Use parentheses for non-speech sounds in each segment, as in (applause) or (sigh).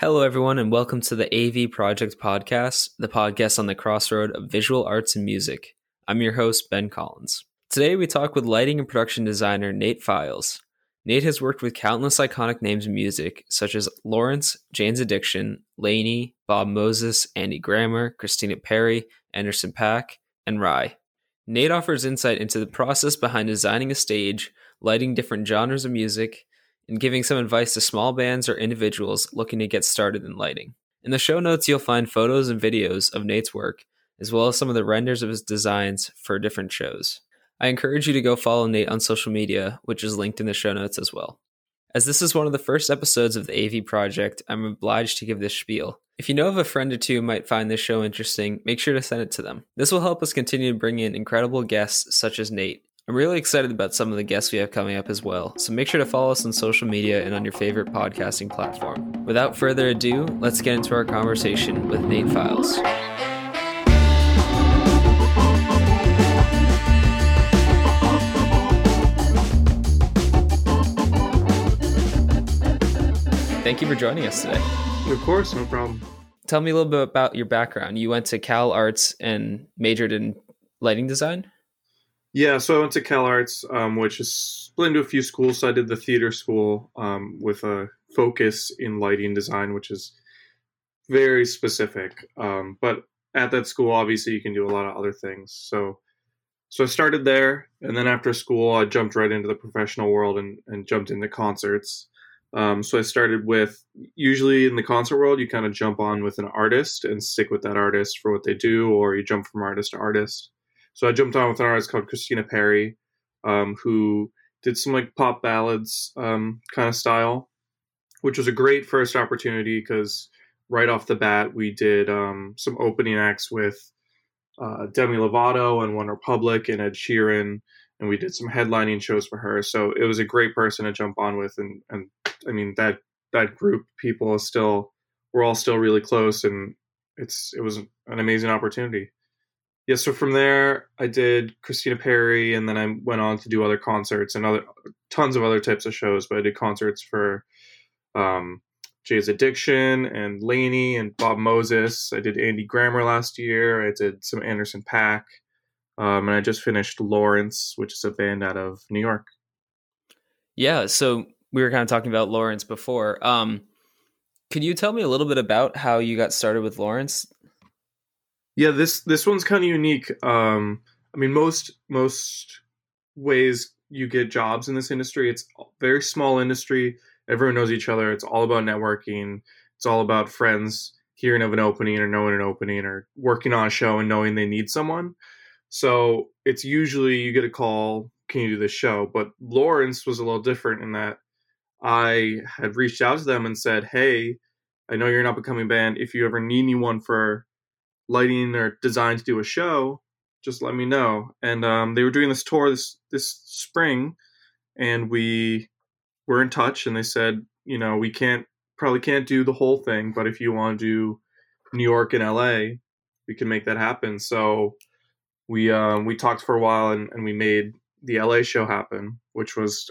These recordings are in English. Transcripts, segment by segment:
Hello, everyone, and welcome to the AV Project Podcast, the podcast on the crossroad of visual arts and music. I'm your host, Ben Collins. Today, we talk with lighting and production designer Nate Files. Nate has worked with countless iconic names in music, such as Lawrence, Jane's Addiction, LANY, Bob Moses, Andy Grammer, Christina Perri, Anderson .Paak, and Rhye. Nate offers insight into the process behind designing a stage, lighting different genres of music, and giving some advice to small bands or individuals looking to get started in lighting. In the show notes, you'll find photos and videos of Nate's work, as well as some of the renders of his designs for different shows. I encourage you to go follow Nate on social media, which is linked in the show notes as well. As this is one of the first episodes of the AV project, I'm obliged to give this spiel. If you know of a friend or two who might find this show interesting, make sure to send it to them. This will help us continue to bring in incredible guests such as Nate. I'm really excited about some of the guests we have coming up as well, so make sure to follow us on social media and on your favorite podcasting platform. Without further ado, let's get into our conversation with Nate Files. Thank you for joining us today. Of course, no problem. Tell me a little bit about your background. You went to CalArts and majored in lighting design? Yeah, so I went to CalArts, um, which is split into a few schools. So I did the theater school um, with a focus in lighting design, which is very specific. Um, but at that school, obviously, you can do a lot of other things. So, so I started there, and then after school, I jumped right into the professional world and, and jumped into concerts. Um, so I started with usually in the concert world, you kind of jump on with an artist and stick with that artist for what they do, or you jump from artist to artist. So I jumped on with an artist called Christina Perri, um, who did some like pop ballads um, kind of style, which was a great first opportunity because right off the bat we did um, some opening acts with uh, Demi Lovato and OneRepublic and Ed Sheeran and we did some headlining shows for her. So it was a great person to jump on with, and and I mean that that group people is still we're all still really close, and it's it was an amazing opportunity. Yeah, so from there I did Christina Perri, and then I went on to do other concerts and other tons of other types of shows. But I did concerts for um, Jane's Addiction and LANY and Bob Moses. I did Andy Grammer last year. I did some Anderson .Paak, Um, and I just finished Lawrence, which is a band out of New York. Yeah, so we were kind of talking about Lawrence before. Um, could you tell me a little bit about how you got started with Lawrence? Yeah, this this one's kind of unique. Um, I mean, most most ways you get jobs in this industry, it's a very small industry. Everyone knows each other. It's all about networking. It's all about friends hearing of an opening or knowing an opening or working on a show and knowing they need someone. So it's usually you get a call, can you do this show? But Lawrence was a little different in that I had reached out to them and said, hey, I know you're an up and coming band. If you ever need anyone for lighting or design to do a show, just let me know. And um, they were doing this tour this this spring, and we were in touch. And they said, you know, we can't probably can't do the whole thing, but if you want to do New York and LA, we can make that happen. So we um, we talked for a while and, and we made the LA show happen, which was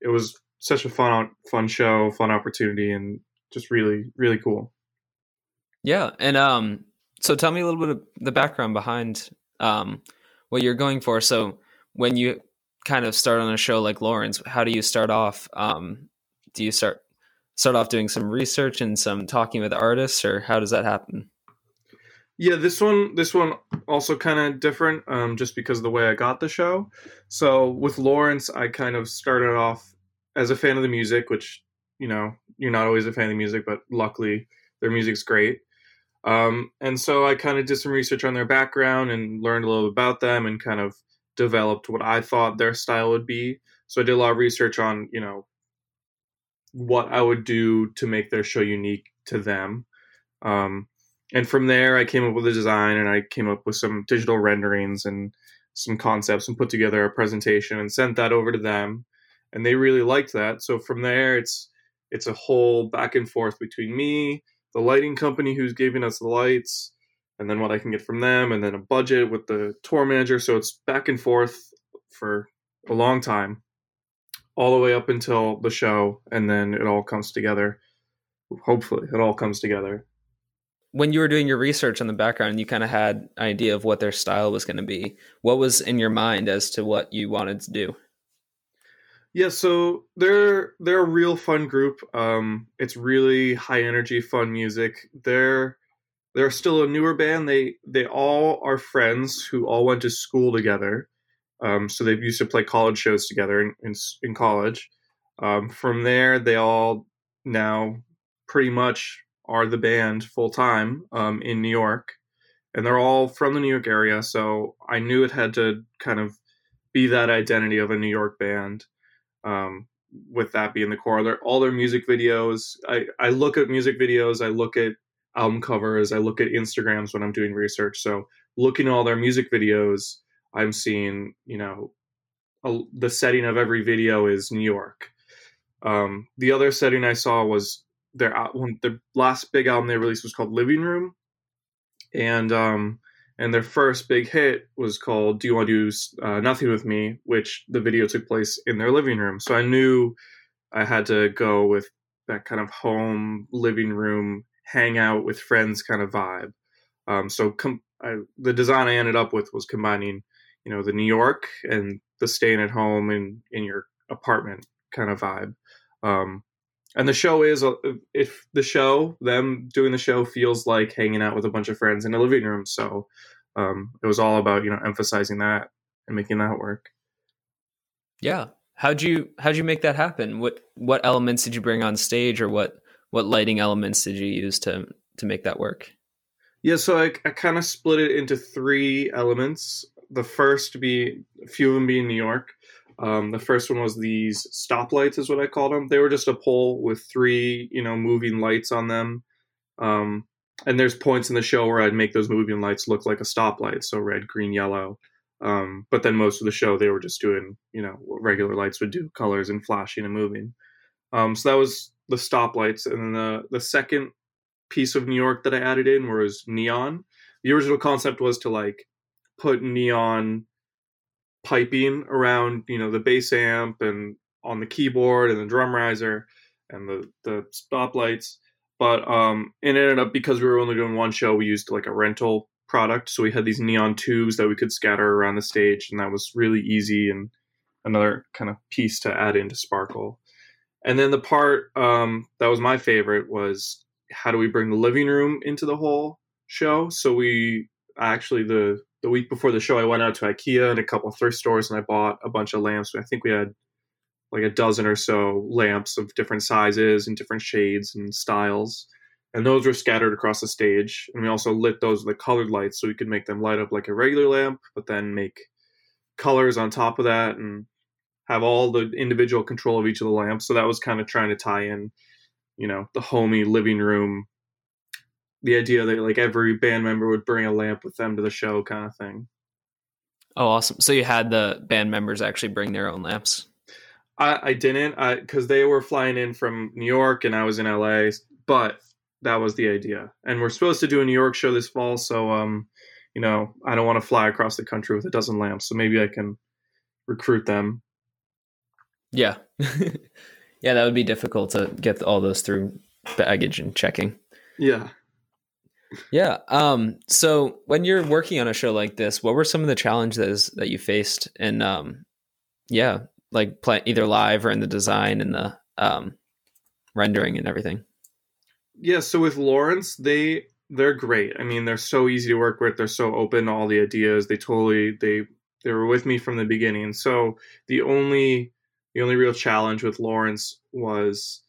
it was such a fun fun show, fun opportunity, and just really really cool. Yeah, and um, so tell me a little bit of the background behind um what you're going for. So when you kind of start on a show like Lawrence, how do you start off? Um, do you start start off doing some research and some talking with artists, or how does that happen? Yeah, this one this one also kind of different um, just because of the way I got the show. So with Lawrence, I kind of started off as a fan of the music, which you know you're not always a fan of the music, but luckily their music's great. Um, and so I kind of did some research on their background and learned a little about them and kind of developed what I thought their style would be. So I did a lot of research on you know what I would do to make their show unique to them. Um, and from there i came up with a design and i came up with some digital renderings and some concepts and put together a presentation and sent that over to them and they really liked that so from there it's it's a whole back and forth between me the lighting company who's giving us the lights and then what i can get from them and then a budget with the tour manager. So it's back and forth for a long time all the way up until the show and then it all comes together. Hopefully it all comes together. When you were doing your research on the background you kind of had an idea of what their style was going to be. What was in your mind as to what you wanted to do yeah so they're they're a real fun group. Um it's really high energy fun music. They're they're still a newer band. They they all are friends who all went to school together. Um so they used to play college shows together in in, in college. Um from there they all now pretty much are the band full time um, in New York, and they're all from the New York area. So I knew it had to kind of be that identity of a New York band. Um, with that being the core, their, all their music videos. I, I look at music videos. I look at album covers. I look at Instagrams when I'm doing research. So looking at all their music videos, I'm seeing you know a, the setting of every video is New York. Um, the other setting I saw was their one the last big album they released was called Living Room, and um and their first big hit was called Do You Want to Do uh, Nothing with Me, which the video took place in their living room. So I knew I had to go with that kind of home living room hang out with friends kind of vibe. Um, so com- I, the design I ended up with was combining, you know, the New York and the staying at home and in your apartment kind of vibe. Um, and the show is uh, if the show them doing the show feels like hanging out with a bunch of friends in a living room. So um, it was all about you know emphasizing that and making that work. Yeah. How'd you how'd you make that happen? What what elements did you bring on stage or what what lighting elements did you use to to make that work? Yeah so i, I kind of split it into three elements. The first be a few of them being new york um, the first one was these stoplights, is what I called them. They were just a pole with three, you know, moving lights on them. Um, and there's points in the show where I'd make those moving lights look like a stoplight, so red, green, yellow. Um, but then most of the show they were just doing, you know, what regular lights would do, colors and flashing and moving. Um, so that was the stoplights, and then the the second piece of New York that I added in was neon. The original concept was to like put neon piping around you know the bass amp and on the keyboard and the drum riser and the the stoplights. But um it ended up because we were only doing one show we used like a rental product. So we had these neon tubes that we could scatter around the stage and that was really easy and another kind of piece to add into sparkle. And then the part um, that was my favorite was how do we bring the living room into the whole show? So we actually the the week before the show, I went out to IKEA and a couple thrift stores and I bought a bunch of lamps. I think we had like a dozen or so lamps of different sizes and different shades and styles. And those were scattered across the stage. And we also lit those with colored lights so we could make them light up like a regular lamp, but then make colors on top of that and have all the individual control of each of the lamps. So that was kind of trying to tie in, you know, the homey living room the idea that like every band member would bring a lamp with them to the show kind of thing. Oh, awesome! So you had the band members actually bring their own lamps. I, I didn't, because they were flying in from New York and I was in LA. But that was the idea, and we're supposed to do a New York show this fall. So, um, you know, I don't want to fly across the country with a dozen lamps. So maybe I can recruit them. Yeah, (laughs) yeah, that would be difficult to get all those through baggage and checking. Yeah. Yeah. Um, so when you're working on a show like this, what were some of the challenges that you faced And um, yeah, like play, either live or in the design and the um, rendering and everything? Yeah. So with Lawrence, they they're great. I mean, they're so easy to work with. They're so open to all the ideas. They totally they they were with me from the beginning. So the only the only real challenge with Lawrence was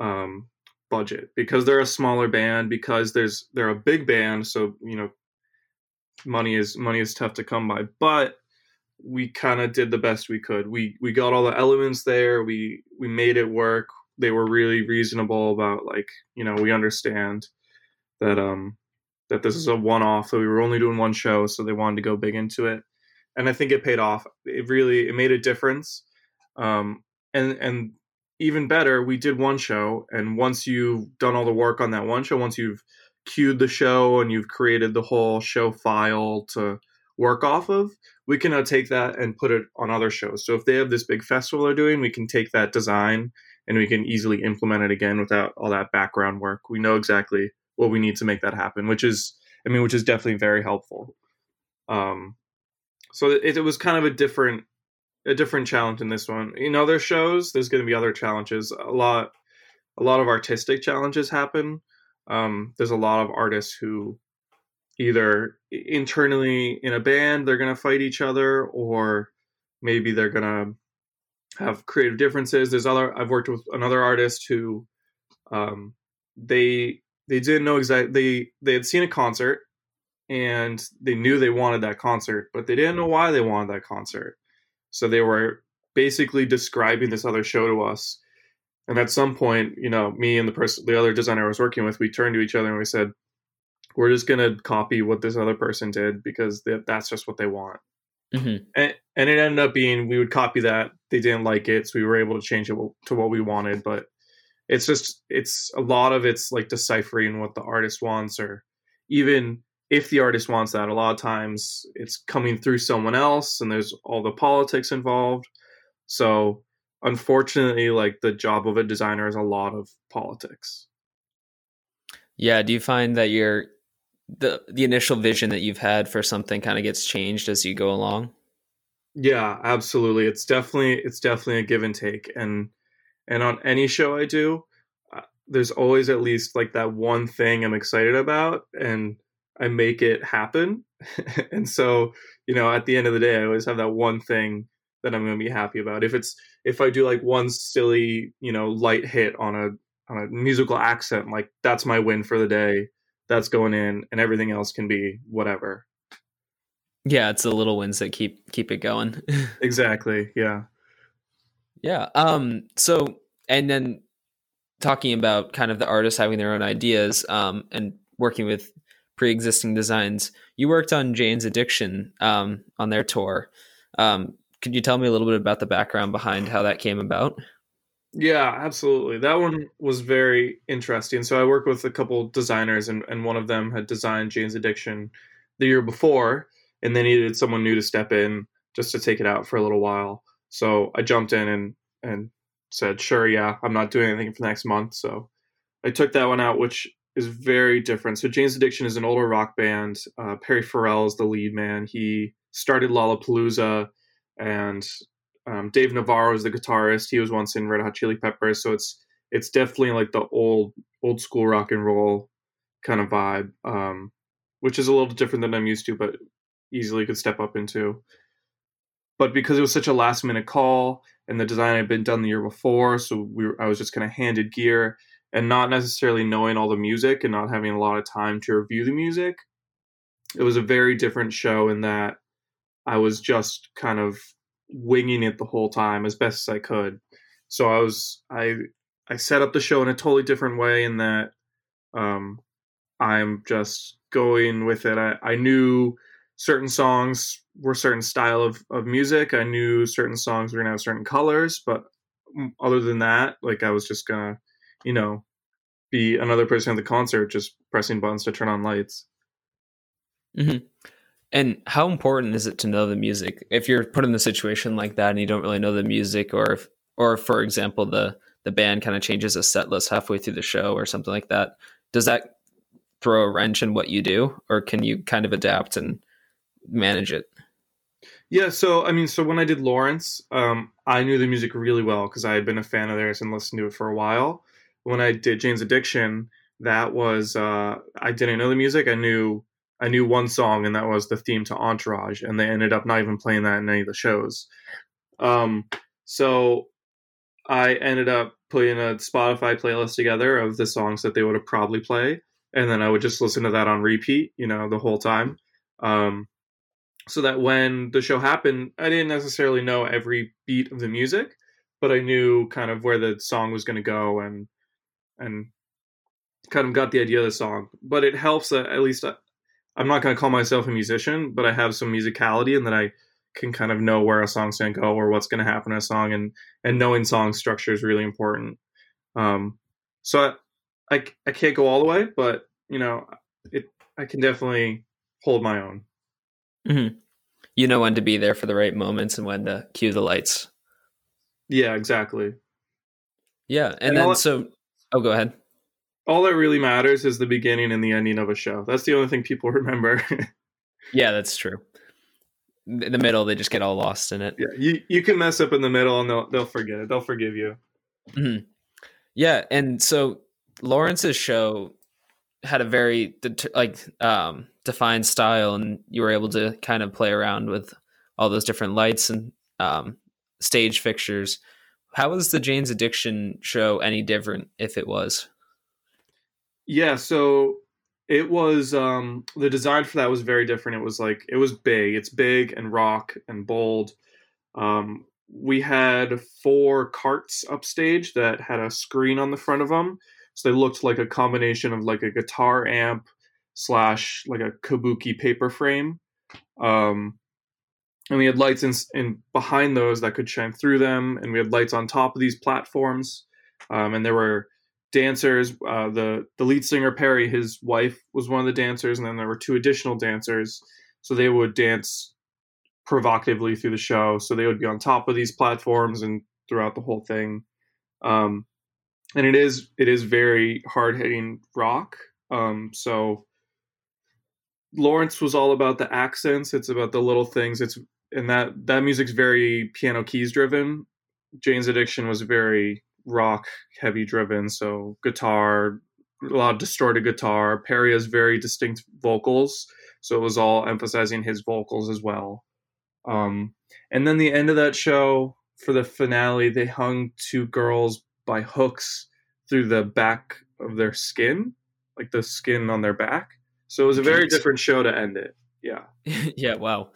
um, budget. Because they're a smaller band because there's they're a big band so you know money is money is tough to come by. But we kind of did the best we could. We we got all the elements there. We we made it work. They were really reasonable about like you know we understand that um that this is a one off that we were only doing one show so they wanted to go big into it. And i think it paid off. It really it made a difference. Um and and even better, we did one show, and once you've done all the work on that one show, once you've cued the show and you've created the whole show file to work off of, we can now take that and put it on other shows. So if they have this big festival they're doing, we can take that design and we can easily implement it again without all that background work. We know exactly what we need to make that happen, which is, I mean, which is definitely very helpful. Um, so it, it was kind of a different, a different challenge in this one. In other shows, there's going to be other challenges. A lot, a lot of artistic challenges happen. Um, there's a lot of artists who either internally in a band they're going to fight each other or maybe they're going to have creative differences there's other i've worked with another artist who um, they they didn't know exactly they they had seen a concert and they knew they wanted that concert but they didn't know why they wanted that concert so they were basically describing this other show to us. And at some point you know me and the person the other designer i was working with we turned to each other and we said we're just going to copy what this other person did because that's just what they want. Mm-hmm. and, and it ended up being we would copy that. They didn't like it so we were able to change it to what we wanted but it's just it's a lot of it's like deciphering what the artist wants or even if the artist wants that a lot of times it's coming through someone else and there's all the politics involved. So unfortunately like the job of a designer is a lot of politics. Yeah do you find that you're the the initial vision that you've had for something kind of gets changed as you go along? Yeah absolutely. It's definitely it's definitely a give and take and and on any show i do uh, there's always at least like that one thing i'm excited about and i make it happen. (laughs) And so you know at the end of the day i always have that one thing that i'm going to be happy about. If it's if i do like one silly you know light hit on a on a musical accent like that's my win for the day. That's going in and everything else can be whatever. Yeah it's the little wins that keep keep it going. (laughs) Exactly yeah. Yeah um so and then talking about kind of the artists having their own ideas um and working with pre-existing designs you worked on jane's addiction um on their tour um could you tell me a little bit about the background behind how that came about yeah, absolutely. That one was very interesting. So I worked with a couple designers, and, and one of them had designed Jane's Addiction the year before, and they needed someone new to step in just to take it out for a little while. So I jumped in and and said, "Sure, yeah, I'm not doing anything for the next month." So I took that one out, which is very different. So Jane's Addiction is an older rock band. Uh, Perry Farrell is the lead man. He started Lollapalooza and um, Dave Navarro is the guitarist. He was once in Red Hot Chili Peppers, so it's it's definitely like the old old school rock and roll kind of vibe, um, which is a little different than I'm used to, but easily could step up into. But because it was such a last minute call and the design had been done the year before, so we were, I was just kind of handed gear and not necessarily knowing all the music and not having a lot of time to review the music. It was a very different show in that I was just kind of winging it the whole time as best as I could. So I was I I set up the show in a totally different way in that um, I'm just going with it. I, I knew certain songs were certain style of, of music. I knew certain songs were gonna have certain colors, but other than that, like I was just gonna, you know, be another person at the concert just pressing buttons to turn on lights. Mm-hmm. And how important is it to know the music? If you're put in a situation like that and you don't really know the music, or if, or for example, the the band kind of changes a set list halfway through the show or something like that, does that throw a wrench in what you do, or can you kind of adapt and manage it? Yeah, so I mean, so when I did Lawrence, um, I knew the music really well because I had been a fan of theirs and listened to it for a while. When I did Jane's Addiction, that was uh, I didn't know the music. I knew I knew one song, and that was the theme to Entourage, and they ended up not even playing that in any of the shows. Um, so I ended up putting a Spotify playlist together of the songs that they would have probably play, and then I would just listen to that on repeat, you know, the whole time. Um, so that when the show happened, I didn't necessarily know every beat of the music, but I knew kind of where the song was going to go and and kind of got the idea of the song. But it helps that at least I'm not going to call myself a musician, but I have some musicality and that I can kind of know where a song's going to go or what's going to happen in a song, and and knowing song structure is really important. Um, so I, I, I can't go all the way, but you know, it I can definitely hold my own. Mm-hmm. You know when to be there for the right moments and when to cue the lights. Yeah, exactly. Yeah, and, And then all- so oh, go ahead. All that really matters is the beginning and the ending of a show. That's the only thing people (laughs) remember. Yeah, that's true. In the middle, they just get all lost in it. yeah, you you can mess up in the middle and they'll they'll forget it. They'll forgive you. Mhm. Yeah, and so Lawrence's show had a very det- like um, defined style, and you were able to kind of play around with all those different lights and um, stage fixtures. How was the Jane's Addiction show any different, if it was? Yeah, so it was um the design for that was very different. It was like it was big. It's big and rock and bold. Um we had four carts upstage that had a screen on the front of them. So they looked like a combination of like a guitar amp slash like a kabuki paper frame. Um and we had lights in, in behind those that could shine through them, and we had lights on top of these platforms. Um, and there were dancers. Uh, the the lead singer Perry, his wife was one of the dancers, and then there were two additional dancers. So they would dance provocatively through the show. So they would be on top of these platforms and throughout the whole thing. Um, and it is it is very hard hitting rock. Um, so Lawrence was all about the accents. It's about the little things. It's and that that music's very piano keys driven. Jane's Addiction was very rock heavy driven, so guitar, a lot of distorted guitar. Perry has very distinct vocals, so it was all emphasizing his vocals as well. Um, and then the end of that show for the finale, they hung two girls by hooks through the back of their skin, like the skin on their back. So it was a very different show to end it. Yeah. (laughs) yeah, wow.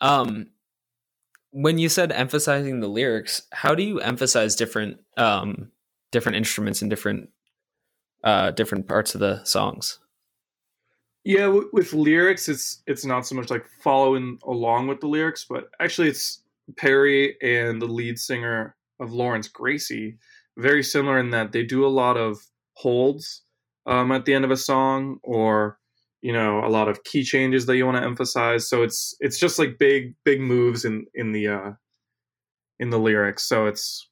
Um, when you said emphasizing the lyrics, how do you emphasize different um, different instruments and different uh, different parts of the songs? Yeah, w- with lyrics, it's it's not so much like following along with the lyrics, but actually, it's Perry and the lead singer of Lawrence Gracie, very similar in that they do a lot of holds um, at the end of a song, or you know, a lot of key changes that you want to emphasize. So it's it's just like big big moves in in the uh, in the lyrics. So it's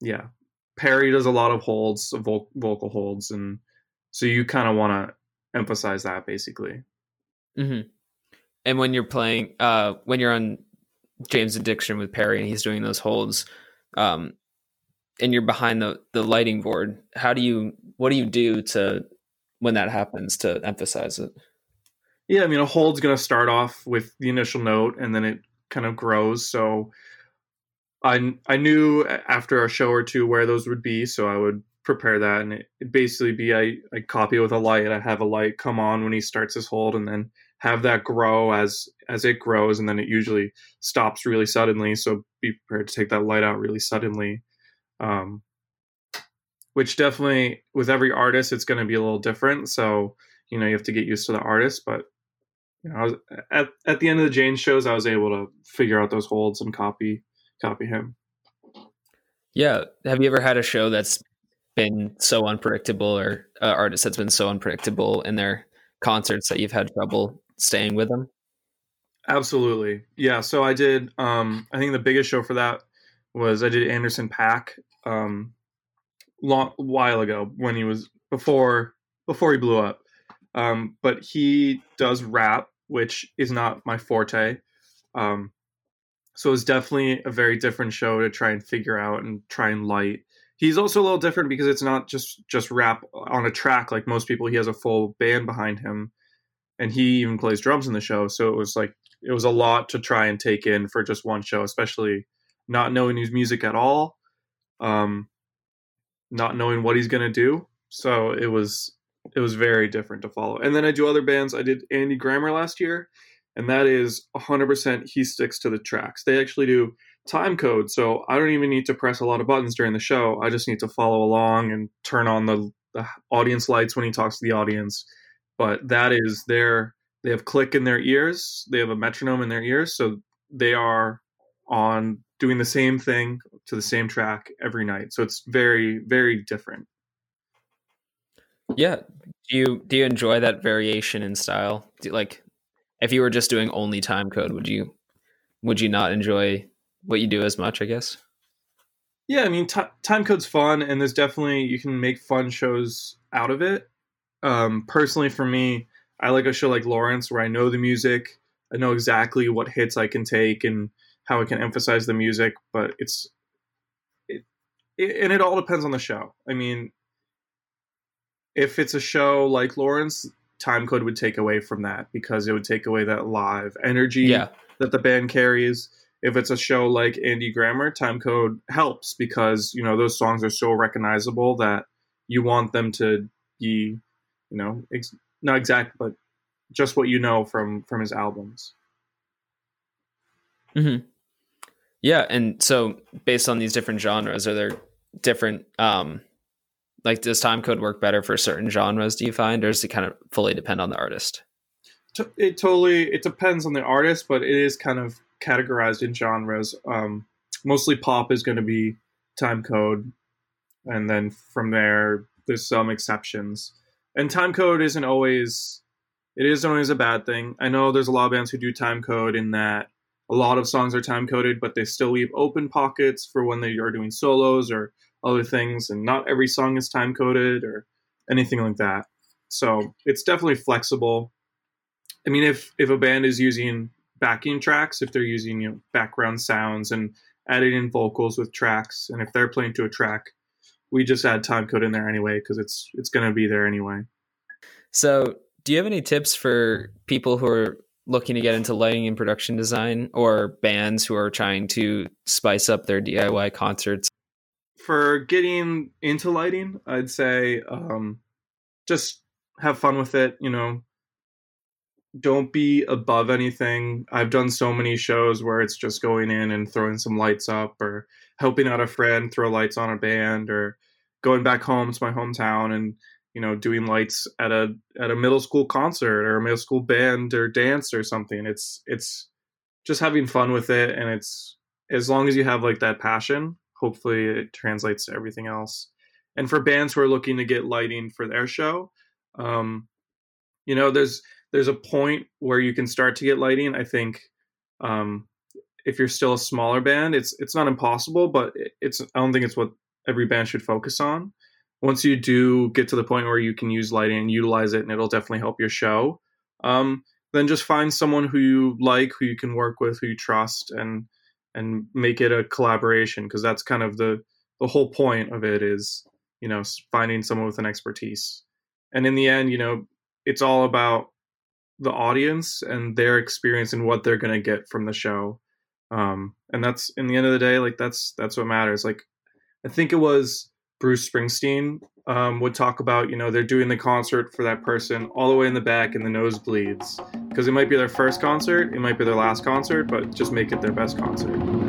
yeah, Perry does a lot of holds, vo- vocal holds, and so you kind of want to emphasize that basically. hmm And when you're playing, uh, when you're on Jane's Addiction with Perry and he's doing those holds, um, and you're behind the the lighting board, how do you? What do you do to when that happens to emphasize it? Yeah, I mean, a hold's going to start off with the initial note, and then it kind of grows. So, I I knew after a show or two where those would be, so I would prepare that, and it would basically be I I copy with a light. I have a light come on when he starts his hold, and then have that grow as as it grows, and then it usually stops really suddenly. So be prepared to take that light out really suddenly. Um, which definitely with every artist it's going to be a little different. So you know you have to get used to the artist, but you know, I was, at at the end of the Jane shows, I was able to figure out those holds and copy copy him. Yeah. Have you ever had a show that's been so unpredictable or uh, artist that's been so unpredictable in their concerts that you've had trouble staying with them? Absolutely, yeah. So I did. Um, I think the biggest show for that was I did Anderson .Paak um, long while ago when he was before before he blew up. Um, but he does rap, which is not my forte. Um, so it's definitely a very different show to try and figure out and try and light. He's also a little different because it's not just just rap on a track like most people. He has a full band behind him, and he even plays drums in the show. So it was like it was a lot to try and take in for just one show, especially not knowing his music at all, um, not knowing what he's gonna do. So it was it was very different to follow. And then I do other bands. I did Andy Grammer last year, and that is 100% he sticks to the tracks. They actually do time code, so I don't even need to press a lot of buttons during the show. I just need to follow along and turn on the, the audience lights when he talks to the audience. But that is their they have click in their ears, they have a metronome in their ears, so they are on doing the same thing to the same track every night. So it's very very different. Yeah. Do you do you enjoy that variation in style? Do, like if you were just doing only time code, would you would you not enjoy what you do as much, I guess? Yeah, I mean, t- time code's fun, and there's definitely you can make fun shows out of it. Um, personally, for me, I like a show like Lawrence where I know the music, I know exactly what hits I can take and how it can emphasize the music, but it's it, it and it all depends on the show. I mean, if it's a show like Lawrence, time code would take away from that because it would take away that live energy Yeah. that the band carries. If it's a show like Andy Grammer, time code helps because you know those songs are so recognizable that you want them to be, you know, ex- not exact, but just what you know from from his albums. hmm Yeah, and so based on these different genres, are there different um like does time code work better for certain genres do you find or does it kind of fully depend on the artist? It totally it depends on the artist, but it is kind of categorized in genres. Um, mostly pop is going to be time code, and then from there there's some exceptions. And time code isn't always it isn't always a bad thing. I know there's a lot of bands who do time code in that a lot of songs are time coded, but they still leave open pockets for when they are doing solos or other things, and not every song is time coded or anything like that. So it's definitely flexible. I mean, if if a band is using backing tracks, if they're using you know background sounds and adding in vocals with tracks, and if they're playing to a track, we just add time code in there anyway because it's it's going to be there anyway. So, do you have any tips for people who are looking to get into lighting and production design or bands who are trying to spice up their DIY concerts? For getting into lighting, I'd say um, just have fun with it. You know, don't be above anything. I've done so many shows where it's just going in and throwing some lights up or helping out a friend throw lights on a band or going back home to my hometown and you know doing lights at a at a middle school concert or a middle school band or dance or something. It's it's just having fun with it and it's as long as you have like that passion, hopefully it translates to everything else. And for bands who are looking to get lighting for their show, um, you know, there's there's a point where you can start to get lighting. I think um, if you're still a smaller band, it's it's not impossible, but it's I don't think it's what every band should focus on. Once you do get to the point where you can use lighting and utilize it, and it'll definitely help your show. Um, then just find someone who you like, who you can work with, who you trust, and and make it a collaboration because that's kind of the the whole point of it is you know finding someone with an expertise. And in the end, you know, it's all about the audience and their experience and what they're to get from the show um and that's in the end of the day like that's that's what matters like i think it was bruce springsteen um, would talk about you know they're doing the concert for that person all the way in the back in the nosebleeds because it might be their first concert it might be their last concert but just make it their best concert